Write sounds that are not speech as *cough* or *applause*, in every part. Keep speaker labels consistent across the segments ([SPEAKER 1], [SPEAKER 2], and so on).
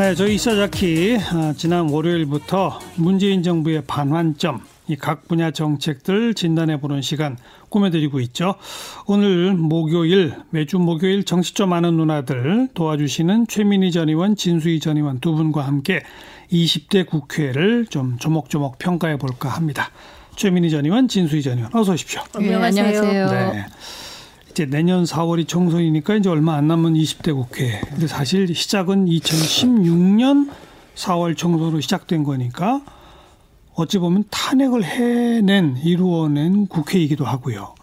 [SPEAKER 1] 네, 저희 이사자키 아, 지난 월요일부터 문재인 정부의 반환점, 이 각 분야 정책들 진단해 보는 시간 꾸며드리고 있죠. 오늘 목요일 매주 목요일 정치 좀 아는 누나들 도와주시는 최민희 전 의원, 진수희 전 의원 두 분과 함께 20대 국회를 좀 조목조목 평가해 볼까 합니다. 최민희 전 의원, 진수희 전 의원 어서 오십시오.
[SPEAKER 2] 네, 안녕하세요. 네.
[SPEAKER 1] 이제 내년 4월이 총선이니까 이제 얼마 안 남은 20대 국회. 근데 사실 시작은 2016년 4월 총선으로 시작된 거니까 어찌 보면 탄핵을 해낸 이루어낸 국회이기도 하고요.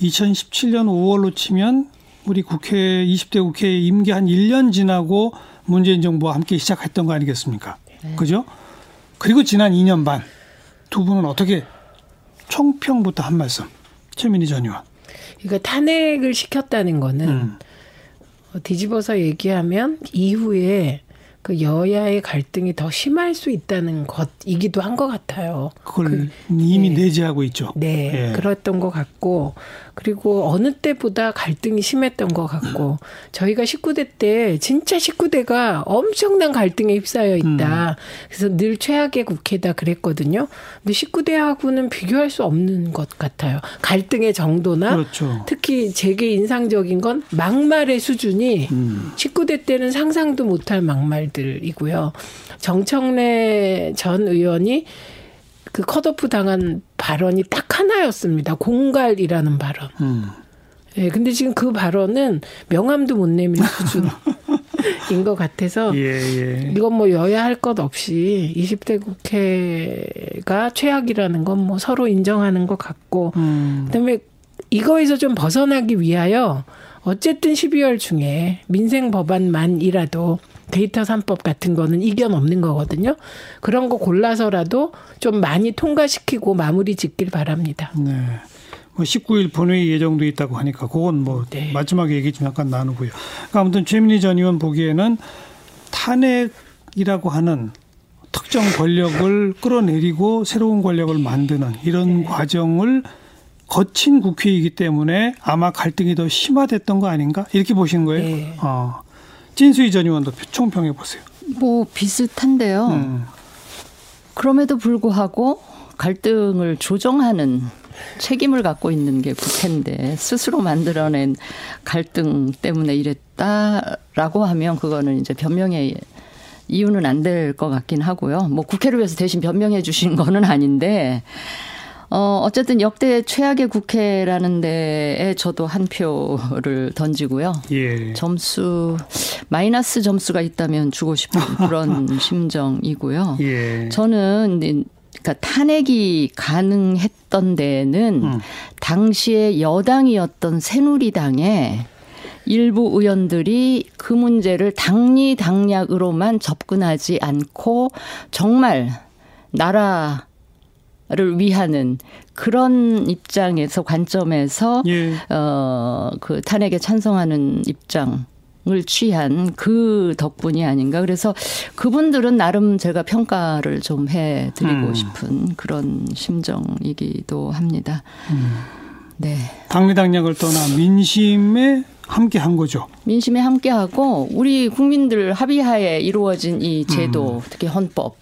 [SPEAKER 1] 2017년 5월로 치면 우리 국회 20대 국회 임기 한 1년 지나고 문재인 정부와 함께 시작했던 거 아니겠습니까? 네. 그죠? 그리고 지난 2년 반 두 분은 어떻게 총평부터 한 말씀. 최민희 전 의원.
[SPEAKER 2] 그러니까 탄핵을 시켰다는 거는 음. 뒤집어서 얘기하면 이후에 그 여야의 갈등이 더 심할 수 있다는 것이기도 한 것 같아요.
[SPEAKER 1] 그걸 그, 이미 네. 내재하고 있죠.
[SPEAKER 2] 네, 예. 그랬던 것 같고 그리고 어느 때보다 갈등이 심했던 것 같고 저희가 19대 때 진짜 19대가 엄청난 갈등에 휩싸여 있다. 음. 그래서 늘 최악의 국회다 그랬거든요. 근데 19대하고는 비교할 수 없는 것 같아요. 갈등의 정도나 그렇죠. 특히 제게 인상적인 건 막말의 수준이 음. 19대 때는 상상도 못할 막말 들 것들이고요. 정청래 전 의원이 그 컷오프 당한 발언이 딱 하나였습니다. 공갈이라는 발언. 음. 예, 근데 지금 그 발언은 명함도 못 내밀 *laughs* 수준 인 것 같아서 예, 예. 이건 뭐 여야 할 것 없이 20대 국회가 최악이라는 건 뭐 서로 인정하는 것 같고 음. 그다음에 이거에서 좀 벗어나기 위하여 어쨌든 12월 중에 민생 법안만이라도 데이터 3법 같은 거는 이견 없는 거거든요. 그런 거 골라서라도 좀 많이 통과시키고 마무리 짓길 바랍니다.
[SPEAKER 1] 네. 뭐 19일 본회의 예정도 있다고 하니까 그건 뭐 네. 마지막에 얘기 좀 약간 나누고요. 그러니까 아무튼 최민희 전 의원 보기에는 탄핵이라고 하는 특정 권력을 끌어내리고 새로운 권력을 만드는 이런 네. 과정을 거친 국회이기 때문에 아마 갈등이 더 심화됐던 거 아닌가 이렇게 보시는 거예요. 네. 어. 진수희 전 의원도 총평해 보세요.
[SPEAKER 3] 뭐 비슷한데요. 음. 그럼에도 불구하고 갈등을 조정하는 책임을 갖고 있는 게 국회인데 스스로 만들어낸 갈등 때문에 이랬다라고 하면 그거는 이제 변명의 이유는 안 될 것 같긴 하고요. 뭐 국회를 위해서 대신 변명해 주신 거는 아닌데 어, 어쨌든 역대 최악의 국회라는 데에 저도 한 표를 던지고요. 예. 점수, 마이너스 점수가 있다면 주고 싶은 *laughs* 그런 심정이고요. 예. 저는 그러니까 탄핵이 가능했던 데에는 음. 당시에 여당이었던 새누리당에 일부 의원들이 그 문제를 당리 당략으로만 접근하지 않고 정말 나라 를 위하는 그런 입장에서 관점에서 예. 어그 탄핵에 찬성하는 입장 을 취한 그 덕분이 아닌가. 그래서 그분들은 나름 제가 평가를 좀 해드리고 음. 싶은 그런 심정이기도 합니다. 음.
[SPEAKER 1] 네. 당리당략을 떠나 민심에 함께 한 거죠.
[SPEAKER 3] 민심에 함께 하고 우리 국민들 합의하에 이루어진 이 제도, 음. 특히 헌법,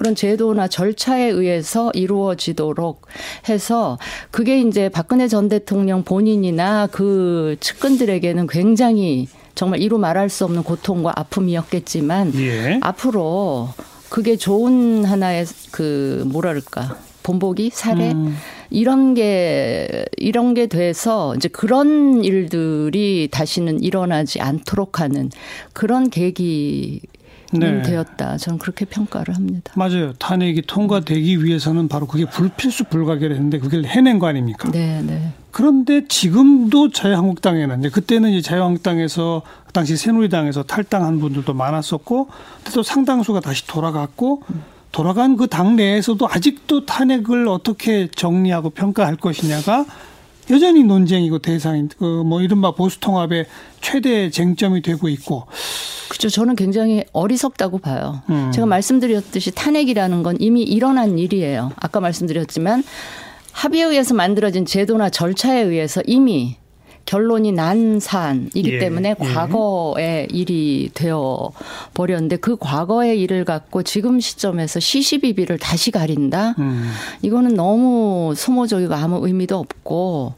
[SPEAKER 3] 그런 제도나 절차에 의해서 이루어지도록 해서 그게 이제 박근혜 전 대통령 본인이나 그 측근들에게는 굉장히 정말 이루 말할 수 없는 고통과 아픔이었겠지만 예. 앞으로 그게 좋은 하나의 그 뭐랄까 본보기 사례 음. 이런 게 이런 게 돼서 이제 그런 일들이 다시는 일어나지 않도록 하는 그런 계기 네. 되었다. 저는 그렇게 평가를 합니다.
[SPEAKER 1] 맞아요. 탄핵이 통과되기 위해서는 바로 그게 불필수 불가결했는데 그걸 해낸 거 아닙니까? 네, 네. 그런데 지금도 자유한국당에는 이제 그때는 이제 자유한국당에서 그 당시 새누리당에서 탈당한 분들도 많았었고 또 상당수가 다시 돌아갔고 돌아간 그 당 내에서도 아직도 탄핵을 어떻게 정리하고 평가할 것이냐가 여전히 논쟁이고 대상인 그 뭐 이른바 보수 통합의 최대 쟁점이 되고 있고
[SPEAKER 3] 그렇죠. 저는 굉장히 어리석다고 봐요. 음. 제가 말씀드렸듯이 탄핵이라는 건 이미 일어난 일이에요. 아까 말씀드렸지만 합의에 의해서 만들어진 제도나 절차에 의해서 이미 결론이 난 사안이기
[SPEAKER 1] 예,
[SPEAKER 3] 때문에
[SPEAKER 1] 예.
[SPEAKER 3] 과거의 일이 되어 버렸는데 그 과거의 일을 갖고 지금 시점에서 시시비비를 다시 가린다.
[SPEAKER 1] 음.
[SPEAKER 3] 이거는 너무 소모적이고 아무 의미도 없고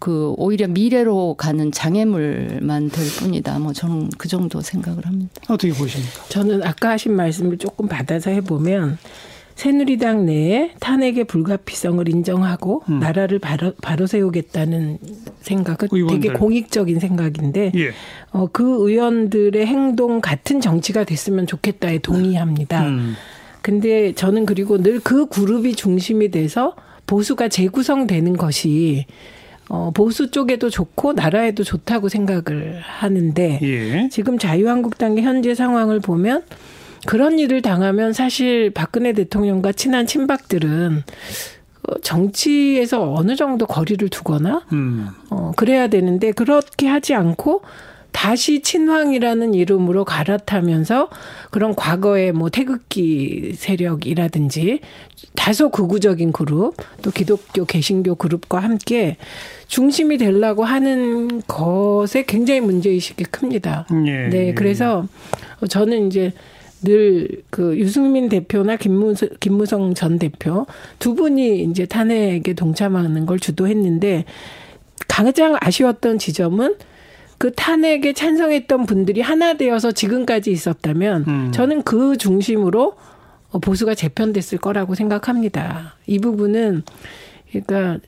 [SPEAKER 3] 그 오히려 미래로 가는 장애물만 될 뿐이다. 뭐 저는 그 정도 생각을 합니다.
[SPEAKER 1] 어떻게 보십니까?
[SPEAKER 2] 저는 아까 하신 말씀을 조금 받아서 해보면 새누리당 내에 탄핵의 불가피성을 인정하고
[SPEAKER 1] 음.
[SPEAKER 2] 나라를 바로, 바로 세우겠다는 생각은
[SPEAKER 1] 의원들.
[SPEAKER 2] 되게 공익적인 생각인데
[SPEAKER 1] 예.
[SPEAKER 2] 어, 그 의원들의 행동 같은 정치가 됐으면 좋겠다에 동의합니다.
[SPEAKER 1] 음.
[SPEAKER 2] 근데 저는 그리고 늘 그 그룹이 중심이 돼서 보수가 재구성되는 것이 어, 보수 쪽에도 좋고 나라에도 좋다고 생각을 하는데
[SPEAKER 1] 예.
[SPEAKER 2] 지금 자유한국당의 현재 상황을 보면 그런 일을 당하면 사실 박근혜 대통령과 친한 친박들은 어, 정치에서 어느 정도 거리를 두거나
[SPEAKER 1] 음.
[SPEAKER 2] 어, 그래야 되는데 그렇게 하지 않고 다시 친황이라는 이름으로 갈아타면서 그런 과거의 뭐 태극기 세력이라든지 다소 극우적인 그룹 또 기독교 개신교 그룹과 함께 중심이 되려고 하는 것에 굉장히 문제의식이 큽니다.
[SPEAKER 1] 예.
[SPEAKER 2] 네, 그래서 저는 이제 늘 그 유승민 대표나 김무성, 김무성 전 대표 두 분이 이제 탄핵에 동참하는 걸 주도했는데 가장 아쉬웠던 지점은 그 탄핵에 찬성했던 분들이 하나 되어서 지금까지 있었다면
[SPEAKER 1] 음.
[SPEAKER 2] 저는 그 중심으로 보수가 재편됐을 거라고 생각합니다. 이 부분은 그러니까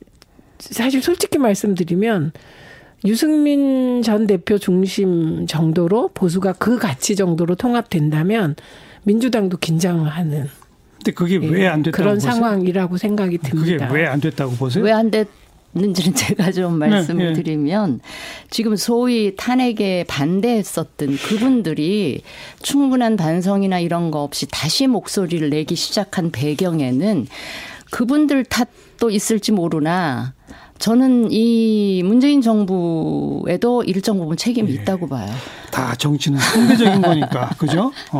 [SPEAKER 2] 사실 솔직히 말씀드리면 유승민 전 대표 중심 정도로 보수가 그 가치 정도로 통합된다면 민주당도 긴장하는
[SPEAKER 1] 근데 그게 왜 안 됐다고
[SPEAKER 2] 그런
[SPEAKER 1] 보세요?
[SPEAKER 2] 상황이라고 생각이
[SPEAKER 1] 그게
[SPEAKER 2] 듭니다.
[SPEAKER 1] 왜안 됐다고 보세요?
[SPEAKER 3] 왜 안 됐는지는 *laughs* 제가 좀 말씀을
[SPEAKER 1] 네, 예.
[SPEAKER 3] 드리면 지금 소위 탄핵에 반대했었던 그분들이 충분한 반성이나 이런 거 없이 다시 목소리를 내기 시작한 배경에는 그분들 탓도 있을지 모르나 저는 이 문재인 정부에도 일정 부분 책임이
[SPEAKER 1] 예.
[SPEAKER 3] 있다고 봐요.
[SPEAKER 1] 다 정치는 상대적인 *laughs* 거니까 그죠? 어.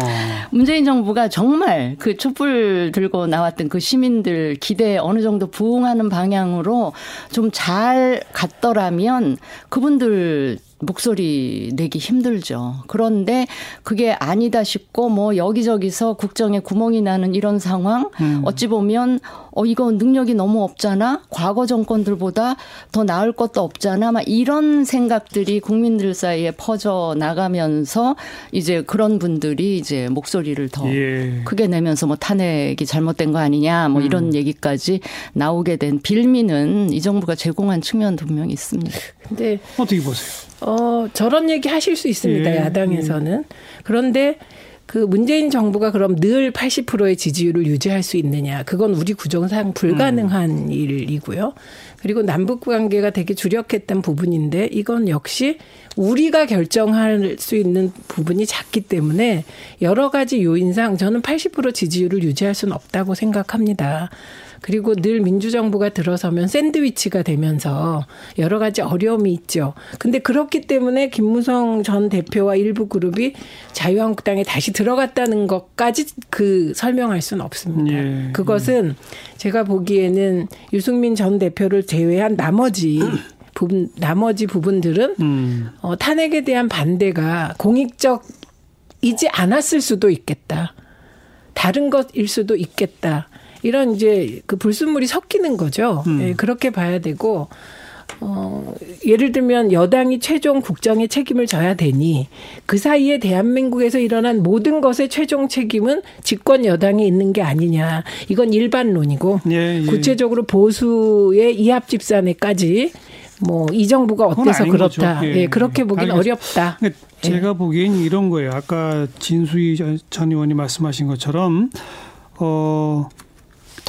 [SPEAKER 3] 문재인 정부가 정말 그 촛불 들고 나왔던 그 시민들 기대에 어느 정도 부응하는 방향으로 좀 잘 갔더라면 그분들 목소리 내기 힘들죠. 그런데 그게 아니다 싶고 뭐 여기저기서 국정에 구멍이 나는 이런 상황
[SPEAKER 1] 음.
[SPEAKER 3] 어찌 보면 어 이거 능력이 너무 없잖아. 과거 정권들보다 더 나을 것도 없잖아. 막 이런 생각들이 국민들 사이에 퍼져 나가면서 이제 그런 분들이 이제 목소리를 더
[SPEAKER 1] 예.
[SPEAKER 3] 크게 내면서 뭐 탄핵이 잘못된 거 아니냐 뭐 이런 얘기까지 나오게 된 빌미는 이 정부가 제공한 측면 분명히 있습니다.
[SPEAKER 2] 근데
[SPEAKER 1] 어떻게 보세요?
[SPEAKER 2] 어, 저런 얘기 하실 수 있습니다.
[SPEAKER 1] 예,
[SPEAKER 2] 야당에서는. 그런데 그 문재인 정부가 그럼 늘 80%의 지지율을 유지할 수 있느냐. 그건 우리 구정상 불가능한 일이고요. 그리고 남북 관계가 되게 주력했던 부분인데 이건 역시 우리가 결정할 수 있는 부분이 작기 때문에 여러 가지 요인상 저는 80% 지지율을 유지할 수는 없다고 생각합니다. 그리고 늘 민주정부가 들어서면 샌드위치가 되면서 여러 가지 어려움이 있죠. 근데 그렇기 때문에 김무성 전 대표와 일부 그룹이 자유한국당에 다시 들어갔다는 것까지 그 설명할 수는 없습니다.
[SPEAKER 1] 예.
[SPEAKER 2] 그것은 제가 보기에는 유승민 전 대표를 제외한 나머지 *clears throat* 부분 나머지 부분들은
[SPEAKER 1] 음.
[SPEAKER 2] 어, 탄핵에 대한 반대가 공익적 이지 않았을 수도 있겠다. 다른 것일 수도 있겠다. 이런 이제 그 불순물이 섞이는 거죠.
[SPEAKER 1] 음.
[SPEAKER 2] 예, 그렇게 봐야 되고 어, 예를 들면 여당이 최종 국정의 책임을 져야 되니 그 사이에 대한민국에서 일어난 모든 것의 최종 책임은 집권 여당이 있는 게 아니냐. 이건 일반론이고
[SPEAKER 1] 예, 예.
[SPEAKER 2] 구체적으로 보수의 이합 집산에까지 뭐 이 정부가 어때서 그렇다.
[SPEAKER 1] 거죠.
[SPEAKER 2] 예,
[SPEAKER 1] 예,
[SPEAKER 2] 그렇게 보긴
[SPEAKER 1] 알겠습니다.
[SPEAKER 2] 어렵다.
[SPEAKER 1] 제가 보기엔 이런 거예요. 아까 진수희 전- 전 의원이 말씀하신 것처럼 어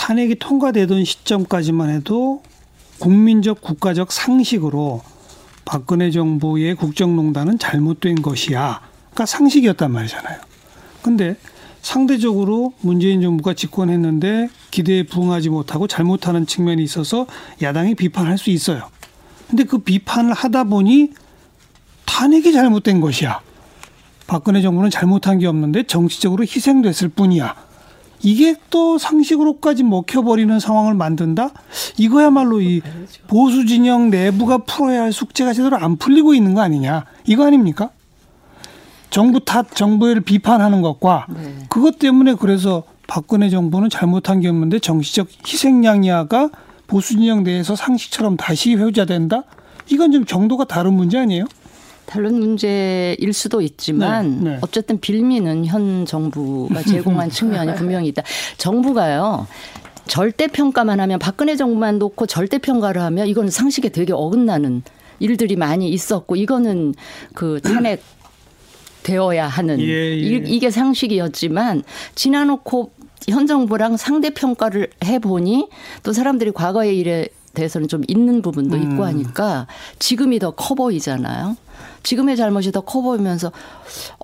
[SPEAKER 1] 탄핵이 통과되던 시점까지만 해도 국민적 국가적 상식으로 박근혜 정부의 국정농단은 잘못된 것이야. 그러니까 상식이었단 말이잖아요. 근데 상대적으로 문재인 정부가 집권했는데 기대에 부응하지 못하고 잘못하는 측면이 있어서 야당이 비판할 수 있어요. 근데 그 비판을 하다 보니 탄핵이 잘못된 것이야. 박근혜 정부는 잘못한 게 없는데 정치적으로 희생됐을 뿐이야. 이게 또 상식으로까지 먹혀버리는 상황을 만든다? 이거야말로 이 보수 진영 내부가 풀어야 할 숙제가 제대로 안 풀리고 있는 거 아니냐? 이거 아닙니까? 정부 탓, 정부를 비판하는 것과 네. 그것 때문에 그래서 박근혜 정부는 잘못한 게 없는데 정치적 희생양야가 보수 진영 내에서 상식처럼 다시 회자된다? 이건 좀 정도가 다른 문제 아니에요?
[SPEAKER 3] 다른 문제일 수도 있지만 네, 네. 어쨌든 빌미는 현 정부가 제공한 *laughs* 측면이 분명히 있다. 정부가요. 절대 평가만 하면 박근혜 정부만 놓고 절대 평가를 하면 이건 상식에 되게 어긋나는 일들이 많이 있었고 이거는 그 탄핵 되어야 하는 예, 예. 이 게 상식이었지만 지나놓고 현 정부랑 상대 평가를 해 보니 또 사람들이 과거의 일에 대해서는 좀 있는 부분도 있고 음. 하니까 지금이 더 커 보이잖아요. 지금의 잘못이 더 커 보이면서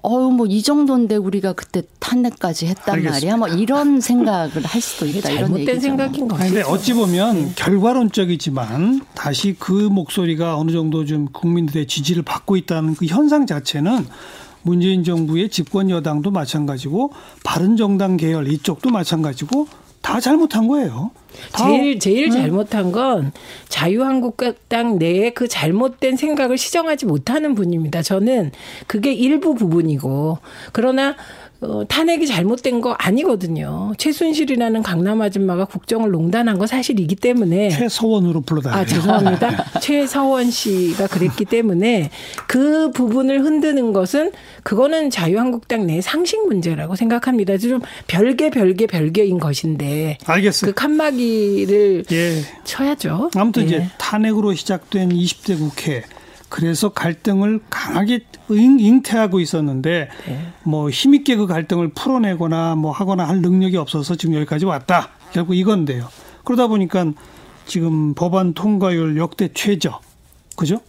[SPEAKER 3] 어유 뭐이 정도인데 우리가 그때 탄핵까지 했단 알겠습니다. 말이야. 뭐 이런 생각을 할 수도 있다. 이런
[SPEAKER 2] 잘못된 생각인 거 같아요.
[SPEAKER 1] 어찌 보면 네. 결과론적이지만 다시 그 목소리가 어느 정도 좀 국민들의 지지를 받고 있다는 그 현상 자체는 문재인 정부의 집권 여당도 마찬가지고 바른 정당 계열 이쪽도 마찬가지고 다 잘못한 거예요.
[SPEAKER 2] 제일 제일 잘못한 건 자유한국당 내에 그 잘못된 생각을 시정하지 못하는 분입니다. 저는 그게 일부 부분이고 그러나 어, 탄핵이 잘못된 거 아니거든요. 최순실이라는 강남 아줌마가 국정을 농단한 거 사실이기 때문에
[SPEAKER 1] 최서원으로 불러다녀요.
[SPEAKER 2] 아 죄송합니다. 최서원 씨가 그랬기 때문에 그 부분을 흔드는 것은 그거는 자유한국당 내 상식 문제라고 생각합니다. 좀 별개 별개 별개인 것인데
[SPEAKER 1] 알겠습니다.
[SPEAKER 2] 그 칸막이를 예. 쳐야죠.
[SPEAKER 1] 아무튼 예. 이제 탄핵으로 시작된 20대 국회 그래서 갈등을 강하게 잉태하고 있었는데 네. 뭐 힘있게 그 갈등을 풀어내거나 뭐 하거나 할 능력이 없어서 지금 여기까지 왔다. 결국 이건데요. 그러다 보니까 지금 법안 통과율 역대 최저. 그죠?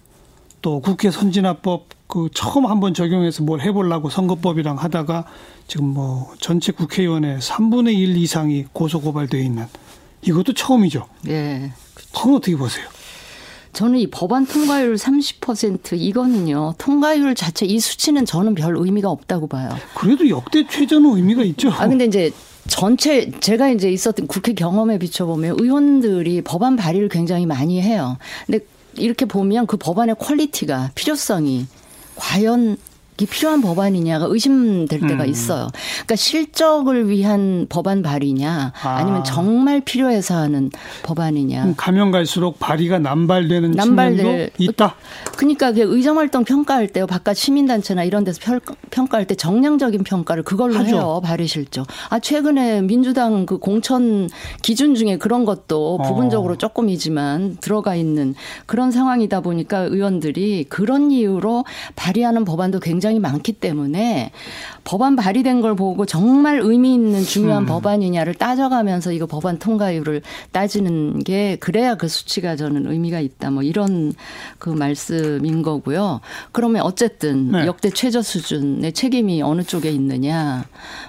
[SPEAKER 1] 또 국회 선진화법 그 처음 한번 적용해서 뭘 해보려고 선거법이랑 하다가 지금 뭐 전체 국회의원의 3분의 1 이상이 고소고발돼 있는 이것도 처음이죠. 네. 그건 어떻게 보세요?
[SPEAKER 3] 저는 이 법안 통과율 30% 이거는요. 통과율 자체 이 수치는 저는 별 의미가 없다고 봐요.
[SPEAKER 1] 그래도 역대 최저는 의미가 있죠.
[SPEAKER 3] 아 근데 이제 전체 제가 이제 있었던 국회 경험에 비춰보면 의원들이 법안 발의를 굉장히 많이 해요. 근데 이렇게 보면 그 법안의 quality가 필요성이 과연 이 필요한 법안이냐가 의심될 때가 음. 있어요. 그러니까 실적을 위한 법안 발의냐 아. 니면 정말 필요해서 하는 법안이냐.
[SPEAKER 1] 가면 갈수록 발의가 남발되는 남발될 있다.
[SPEAKER 3] 그러니까 의정 활동 평가할 때요. 바깥 시민단체나 이런 데서 평가할 때 정량적인 평가를 그걸로 하죠. 해요. 발의 실적. 아 최근에 민주당 그 공천 기준 중에 그런 것도 어. 부분적으로 조금이지만 들어가 있는 그런 상황이다 보니까 의원들이 그런 이유로 발의하는 법안도 굉장히 굉장히 많기 때문에 법안 발의된 걸 보고 정말 의미 있는 중요한 음. 법안이냐를 따져가면서 이거 법안 통과율을 따지는 게 그래야 그 수치가 저는 의미가 있다. 뭐 이런 그 말씀인 거고요. 그러면 어쨌든 네. 역대 최저 수준의 책임이 어느 쪽에 있느냐.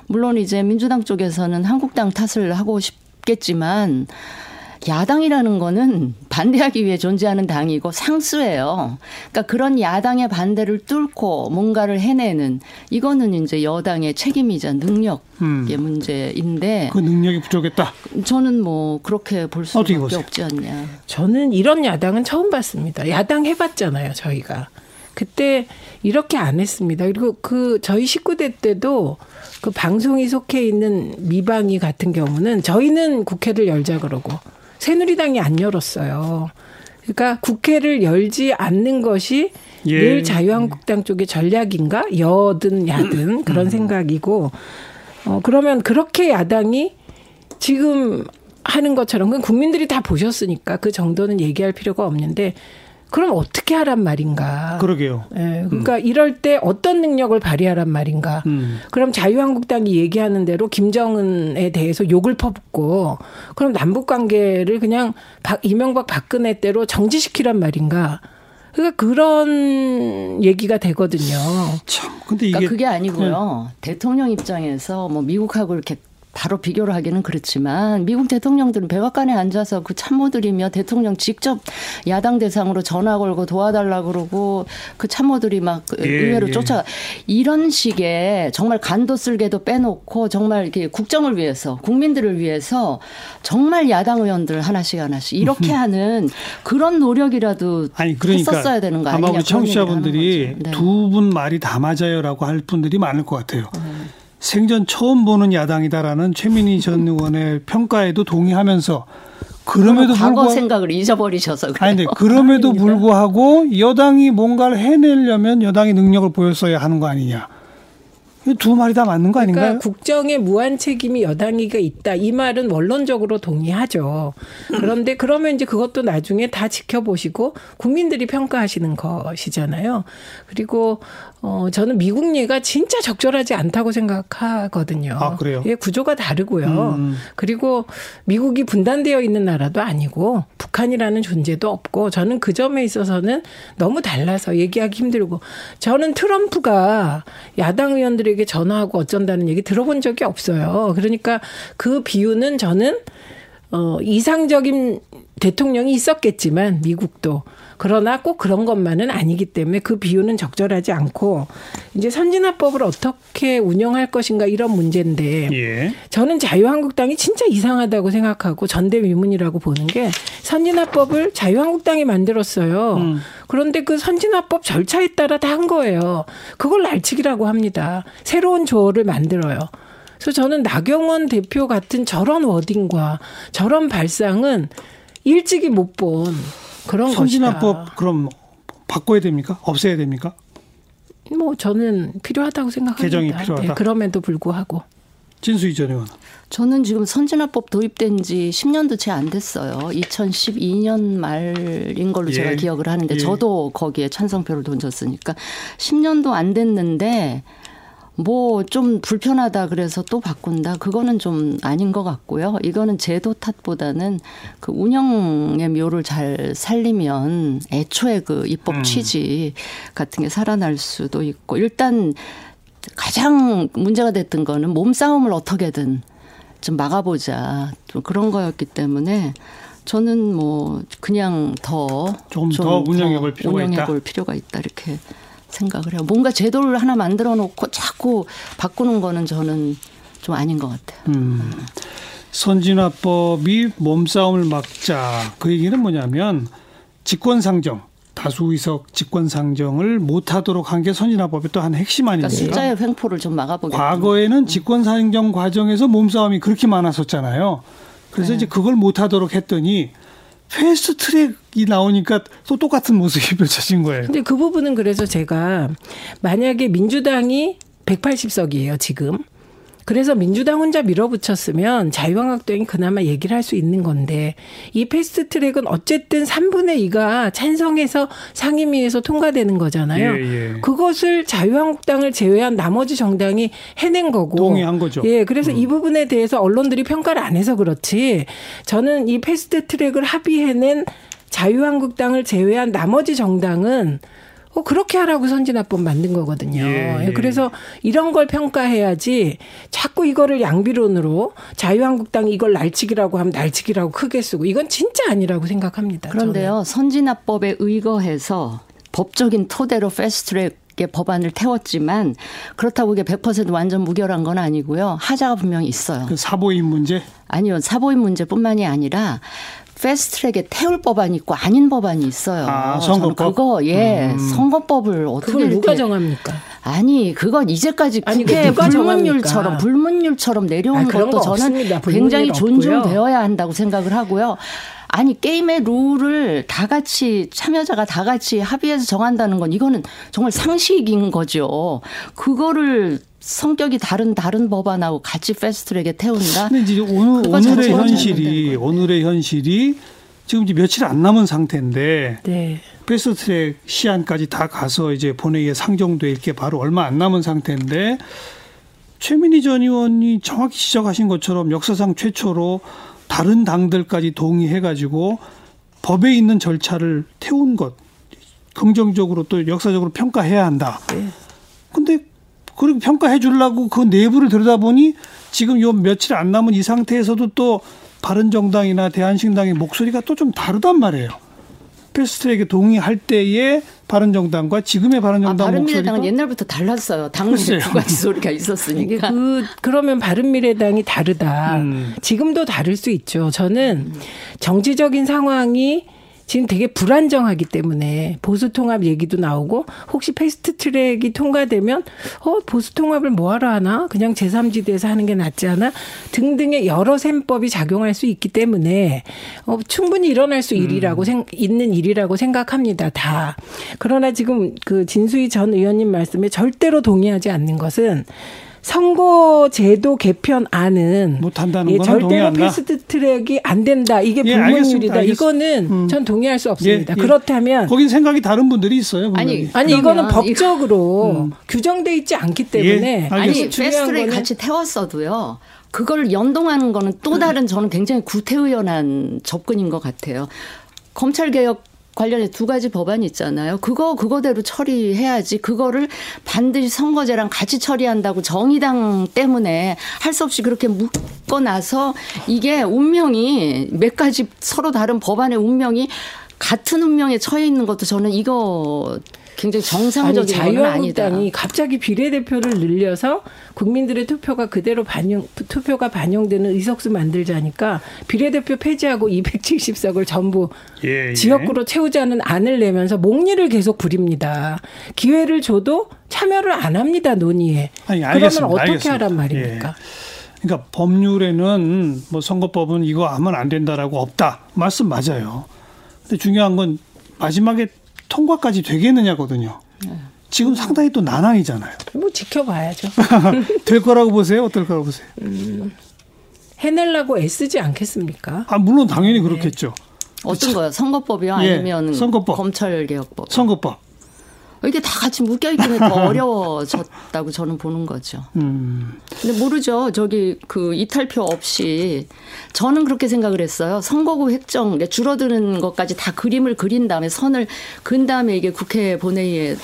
[SPEAKER 3] 물론 이제 민주당 쪽에서는 한국당 탓을 하고 싶겠지만 야당이라는 거는 반대하기 위해 존재하는 당이고 상수예요. 그러니까 그런 야당의 반대를 뚫고 뭔가를 해내는 이거는 이제 여당의 책임이자 능력의 음. 문제인데
[SPEAKER 1] 그 능력이 부족했다.
[SPEAKER 3] 저는 뭐 그렇게 볼 수밖에 없지 않냐.
[SPEAKER 2] 저는 이런 야당은 처음 봤습니다. 야당 해봤잖아요, 저희가. 그때 이렇게 안 했습니다. 그리고 그 저희 19대 때도 그 방송이 속해 있는 미방이 같은 경우는 저희는 국회를 열자 그러고 새누리당이 안 열었어요. 그러니까 국회를 열지 않는 것이 예. 늘 자유한국당 쪽의 전략인가? 여든 야든 *clears throat* 그런 음. 생각이고 어 그러면 그렇게 야당이 지금 하는 것처럼 그 국민들이 다 보셨으니까 그 정도는 얘기할 필요가 없는데 그럼 어떻게 하란 말인가?
[SPEAKER 1] 그러게요.
[SPEAKER 2] 예. 그러니까 음. 이럴 때 어떤 능력을 발휘하란 말인가? 음. 그럼 자유한국당이 얘기하는 대로 김정은에 대해서 욕을 퍼붓고 그럼 남북 관계를 그냥 박, 이명박 박근혜 때로 정지시키란 말인가? 그러니까 그런 얘기가 되거든요.
[SPEAKER 3] 참, 근데 이게 그러니까 그게 아니고요. 네. 대통령 입장에서 뭐 미국하고 이렇게 바로 비교를 하기는 그렇지만 미국 대통령들은 백악관에 앉아서 그 참모들이며 대통령 직접 야당 대상으로 전화 걸고 도와달라 그러고 그 참모들이 막
[SPEAKER 1] 예,
[SPEAKER 3] 의회로
[SPEAKER 1] 예.
[SPEAKER 3] 쫓아 이런 식의 정말 간도 쓸개도 빼놓고 정말 이렇게 국정을 위해서 국민들을 위해서 정말 야당 의원들 하나씩 하나씩 이렇게 *laughs* 하는 그런 노력이라도
[SPEAKER 1] 아니 그러니까
[SPEAKER 3] 했었어야 되는 거 아니냐
[SPEAKER 1] 아마 우리 청취자분들이.
[SPEAKER 3] 네.
[SPEAKER 1] 두분 말이 다 맞아요라고 할 분들이 많을 것 같아요.
[SPEAKER 3] 음.
[SPEAKER 1] 생전 처음 보는 야당이다라는 최민희 전 의원의 평가에도 동의하면서 그럼에도
[SPEAKER 3] 과거
[SPEAKER 1] 불구하고
[SPEAKER 3] 생각을 잊어버리셔서 그래요.
[SPEAKER 1] 아니 그럼에도 *laughs* 불구하고 여당이 뭔가를 해내려면 여당이 능력을 보였어야 하는 거 아니냐. 이두 말이 다 맞는 거 아닌가요?
[SPEAKER 2] 그러니까 국정에 무한 책임이 여당이가 있다. 이 말은 원론적으로 동의하죠. 그런데 그러면 이제 그것도 나중에 다 지켜보시고 국민들이 평가하시는 것이잖아요. 그리고 어 저는 미국 예가 진짜 적절하지 않다고 생각하거든요.
[SPEAKER 1] 아, 그래요?
[SPEAKER 2] 예, 구조가 다르고요.
[SPEAKER 1] 음.
[SPEAKER 2] 그리고 미국이 분단되어 있는 나라도 아니고 북한이라는 존재도 없고 저는 그 점에 있어서는 너무 달라서 얘기하기 힘들고 저는 트럼프가 야당 의원들에게 전화하고 어쩐다는 얘기 들어본 적이 없어요. 그러니까 그 비유는 저는 어 이상적인 대통령이 있었겠지만 미국도 그러나 꼭 그런 것만은 아니기 때문에 그 비유는 적절하지 않고 이제 선진화법을 어떻게 운영할 것인가 이런 문제인데
[SPEAKER 1] 예.
[SPEAKER 2] 저는 자유한국당이 진짜 이상하다고 생각하고 전대미문이라고 보는 게 선진화법을 자유한국당이 만들었어요.
[SPEAKER 1] 음.
[SPEAKER 2] 그런데 그 선진화법 절차에 따라 다 한 거예요. 그걸 날치기라고 합니다. 새로운 조어를 만들어요. 그래서 저는 나경원 대표 같은 저런 워딩과 저런 발상은 일찍이 못 본 그런
[SPEAKER 1] 선진화법
[SPEAKER 2] 것이다.
[SPEAKER 1] 그럼 바꿔야 됩니까? 없애야 됩니까?
[SPEAKER 2] 뭐 저는 필요하다고 생각합니다.
[SPEAKER 1] 개정이 필요하다.
[SPEAKER 2] 네, 그럼에도 불구하고
[SPEAKER 1] 진수희 전 의원.
[SPEAKER 3] 저는 지금 선진화법 도입된 지 10년도 채 안 됐어요. 2012년 말인 걸로
[SPEAKER 1] 예.
[SPEAKER 3] 제가 기억을 하는데
[SPEAKER 1] 예.
[SPEAKER 3] 저도 거기에 찬성표를 던졌으니까 10년도 안 됐는데 뭐 좀 불편하다 그래서 또 바꾼다 그거는 좀 아닌 것 같고요. 이거는 제도 탓보다는 그 운영의 묘를 잘 살리면 애초에 그 입법
[SPEAKER 1] 음.
[SPEAKER 3] 취지 같은 게 살아날 수도 있고 일단 가장 문제가 됐던 거는 몸싸움을 어떻게든 좀 막아보자 좀 그런 거였기 때문에 저는 뭐 그냥 더
[SPEAKER 1] 조금 좀더 운영해 볼 필요가
[SPEAKER 3] 운영해
[SPEAKER 1] 있다.
[SPEAKER 3] 볼 필요가 있다 이렇게 생각을 해요. 뭔가 제도를 하나 만들어 놓고 자꾸 바꾸는 거는 저는 좀 아닌 것 같아요.
[SPEAKER 1] 음. 선진화법이 몸싸움을 막자 그 얘기는 뭐냐면 직권상정 다수 의석 직권상정을 못하도록 한 게 선진화법의 또 한 핵심
[SPEAKER 3] 그러니까
[SPEAKER 1] 아닙니까?
[SPEAKER 3] 숫자의 횡포를 좀 막아보겠다.
[SPEAKER 1] 과거에는 직권상정 과정에서 몸싸움이 그렇게 많았었잖아요. 그래서
[SPEAKER 3] 네.
[SPEAKER 1] 이제 그걸 못하도록 했더니 패스트 트랙이 나오니까 또 똑같은 모습이 펼쳐진 *laughs* 거예요.
[SPEAKER 2] 근데 그 부분은 그래서 제가 만약에 민주당이 180석이에요, 지금. 그래서 민주당 혼자 밀어붙였으면 자유한국당이 그나마 얘기를 할 수 있는 건데 이 패스트 트랙은 어쨌든 3분의 2가 찬성해서 상임위에서 통과되는 거잖아요.
[SPEAKER 1] 예, 예.
[SPEAKER 2] 그것을 자유한국당을 제외한 나머지 정당이 해낸 거고.
[SPEAKER 1] 동의한 거죠. 음.
[SPEAKER 2] 예, 그래서 이 부분에 대해서 언론들이 평가를 안 해서 그렇지. 저는 이 패스트 트랙을 합의해낸 자유한국당을 제외한 나머지 정당은 어, 그렇게 하라고 선진화법 만든 거거든요.
[SPEAKER 1] 예, 예.
[SPEAKER 2] 그래서 이런 걸 평가해야지 자꾸 이거를 양비론으로 자유한국당이 이걸 날치기라고 하면 날치기라고 크게 쓰고 이건 진짜 아니라고 생각합니다.
[SPEAKER 3] 그런데요, 선진화법에 의거해서 법적인 토대로 패스트트랙의 법안을 태웠지만 그렇다고 이게 100% 완전 무결한 건 아니고요. 하자가 분명히 있어요.
[SPEAKER 1] 그 사보임 문제
[SPEAKER 3] 아니요, 사보임 문제뿐만이 아니라 패스트트랙에 태울 법안이 있고 아닌 법안이 있어요.
[SPEAKER 1] 아, 선거법?
[SPEAKER 3] 그거 예,
[SPEAKER 1] 음.
[SPEAKER 3] 선거법을 어떻게
[SPEAKER 2] 그걸 누가 정합니까?
[SPEAKER 3] 아니, 그건 이제까지
[SPEAKER 2] 아니,
[SPEAKER 3] 국회 불문율처럼? 불문율처럼 내려온
[SPEAKER 2] 아,
[SPEAKER 3] 것도
[SPEAKER 2] 거
[SPEAKER 3] 저는
[SPEAKER 2] 없습니다.
[SPEAKER 3] 굉장히. 존중되어야 한다고 생각을 하고요. 아니 게임의 룰을 다 같이 참여자가 다 같이 합의해서 정한다는 건 이거는 정말 상식인 거죠. 그거를 성격이 다른 다른 법안하고 같이 패스트트랙에 태운다.
[SPEAKER 1] 근데 이제 오늘 오늘의 현실이 오늘의 현실이 지금 이제 며칠 안 남은 상태인데
[SPEAKER 2] 네.
[SPEAKER 1] 패스트트랙 시한까지 다 가서 이제 본회의에 상정될 게 바로 얼마 안 남은 상태인데 최민희 전 의원이 정확히 지적하신 것처럼 역사상 최초로 다른 당들까지 동의해가지고 법에 있는 절차를 태운 것 긍정적으로 또 역사적으로 평가해야 한다.
[SPEAKER 2] 네.
[SPEAKER 1] 근데 그리고 평가해 주려고 그 내부를 들여다보니 지금 요 며칠 안 남은 이 상태에서도 또 바른정당이나 대한신당의 목소리가 또 좀 다르단 말이에요. 패스트트랙에 동의할 때의 바른정당과 지금의
[SPEAKER 3] 아,
[SPEAKER 1] 바른정당
[SPEAKER 3] 바른미래당은
[SPEAKER 1] 목소리가
[SPEAKER 3] 옛날부터 달랐어요. 당내. 두 가지 소리가 있었으니까.
[SPEAKER 2] 그 그러면 바른미래당이 다르다.
[SPEAKER 1] 음.
[SPEAKER 2] 지금도 다를 수 있죠. 저는 정치적인 상황이 지금 되게 불안정하기 때문에 보수 통합 얘기도 나오고 혹시 패스트 트랙이 통과되면 어 보수 통합을 뭐하러 하나? 그냥 제3지대에서 하는 게 낫지 않아? 등등의 여러 셈법이 작용할 수 있기 때문에 어 충분히 일어날 수 일이라고 생, 있는 일이라고 생각합니다 다. 그러나 지금 그 진수희 전 의원님 말씀에 절대로 동의하지 않는 것은 선거제도 개편안은
[SPEAKER 1] 못한다는
[SPEAKER 2] 예, 절대로
[SPEAKER 1] 안 나.
[SPEAKER 2] 패스트 트랙이 안 된다. 이게
[SPEAKER 1] 예.
[SPEAKER 2] 불문율이다. 이거는
[SPEAKER 1] 음.
[SPEAKER 2] 전 동의할 수 없습니다.
[SPEAKER 1] 예, 예.
[SPEAKER 2] 그렇다면
[SPEAKER 1] 거긴 생각이 다른 분들이 있어요. 분명히.
[SPEAKER 3] 아니,
[SPEAKER 2] 아니 이거는 법적으로 규정돼 있지 않기 때문에
[SPEAKER 1] 예,
[SPEAKER 3] 아니 패스트트랙 같이 태웠어도요. 그걸 연동하는 거는 또 다른 저는 굉장히 구태의연한 접근인 것 같아요. 검찰 개혁 관련해 두 가지 법안이 있잖아요. 그거 그거대로 처리해야지. 그거를 반드시 선거제랑 같이 처리한다고 정의당 때문에 할 수 없이 그렇게 묶어 나서 이게 운명이 몇 가지 서로 다른 법안의 운명이 같은 운명에 처해 있는 것도 저는 이거 굉장히
[SPEAKER 2] 아니
[SPEAKER 3] 정상적인 건 아니다.
[SPEAKER 2] 자유한국당이 갑자기 비례대표를 늘려서 국민들의 투표가 그대로 반영 투표가 반영되는 의석수 만들자니까 비례대표 폐지하고 270석을 전부
[SPEAKER 1] 예, 예.
[SPEAKER 2] 지역구로 채우자는 안을 내면서 목리를 계속 부립니다. 기회를 줘도 참여를 안 합니다 논의에.
[SPEAKER 1] 아니,
[SPEAKER 2] 그러면
[SPEAKER 1] 알겠습니다.
[SPEAKER 2] 어떻게
[SPEAKER 1] 알겠습니다.
[SPEAKER 2] 하란 말입니까?
[SPEAKER 1] 예. 그러니까 법률에는 뭐 선거법은 이거 하면 안 된다라고 없다. 말씀 맞아요. 근데 중요한 건 마지막에 통과까지 되겠느냐거든요. 지금 상당히 또 난항이잖아요. *laughs*
[SPEAKER 2] 뭐 지켜봐야죠. *laughs*
[SPEAKER 1] 될 거라고 보세요? 어떨 거라고 보세요?
[SPEAKER 2] 해내려고 애쓰지 않겠습니까?
[SPEAKER 1] 아, 물론 당연히 그렇겠죠.
[SPEAKER 3] 어떤 거요? 선거법이요?
[SPEAKER 1] 예,
[SPEAKER 3] 아니면
[SPEAKER 1] 선거법.
[SPEAKER 3] 검찰개혁법?
[SPEAKER 1] 선거법.
[SPEAKER 3] 이게 다 같이 묶여있기는 더 *laughs* 어려워졌다고 저는 보는 거죠.
[SPEAKER 1] 음.
[SPEAKER 3] 근데 모르죠. 저기 그 이탈표 없이 저는 그렇게 생각을 했어요. 선거구 획정 줄어드는 것까지 다 그림을 그린 다음에 선을 그은 다음에 이게 국회 본회의에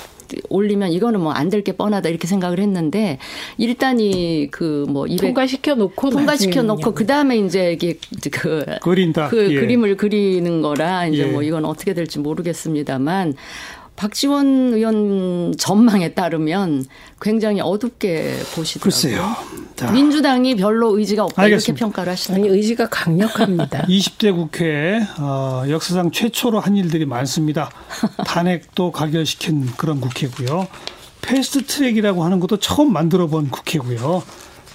[SPEAKER 3] 올리면 이거는 뭐 안 될 게 뻔하다 이렇게 생각을 했는데 일단 이그뭐200
[SPEAKER 2] 통과시켜 놓고
[SPEAKER 3] 통과시켜 놓고 그 다음에 이제 이게 그
[SPEAKER 1] 그린다.
[SPEAKER 3] 그
[SPEAKER 1] 예.
[SPEAKER 3] 그림을 그리는 거라 이제
[SPEAKER 1] 예.
[SPEAKER 3] 뭐 이건 어떻게 될지 모르겠습니다만 박지원 의원 전망에 따르면 굉장히 어둡게 보시더라고요.
[SPEAKER 1] 글쎄요. 자,
[SPEAKER 3] 민주당이 별로 의지가 없다
[SPEAKER 1] 알겠습니다.
[SPEAKER 3] 이렇게 평가를 하시더라고요.
[SPEAKER 2] 아니 의지가 강력합니다. *laughs*
[SPEAKER 1] 20대 국회 어, 역사상 최초로 한 일들이 많습니다. 탄핵도 가결시킨 그런 국회고요. 패스트 트랙이라고 하는 것도 처음 만들어 본 국회고요.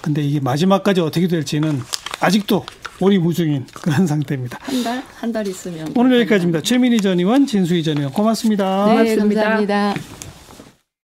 [SPEAKER 1] 근데 이게 마지막까지 어떻게 될지는 아직도 오리무중인 그런 상태입니다.
[SPEAKER 3] 한 달? 한 달 있으면.
[SPEAKER 1] 오늘 여기까지입니다. 최민희 전 의원, 진수희 전 의원 고맙습니다.
[SPEAKER 3] 네,
[SPEAKER 2] 고맙습니다.
[SPEAKER 3] 감사합니다.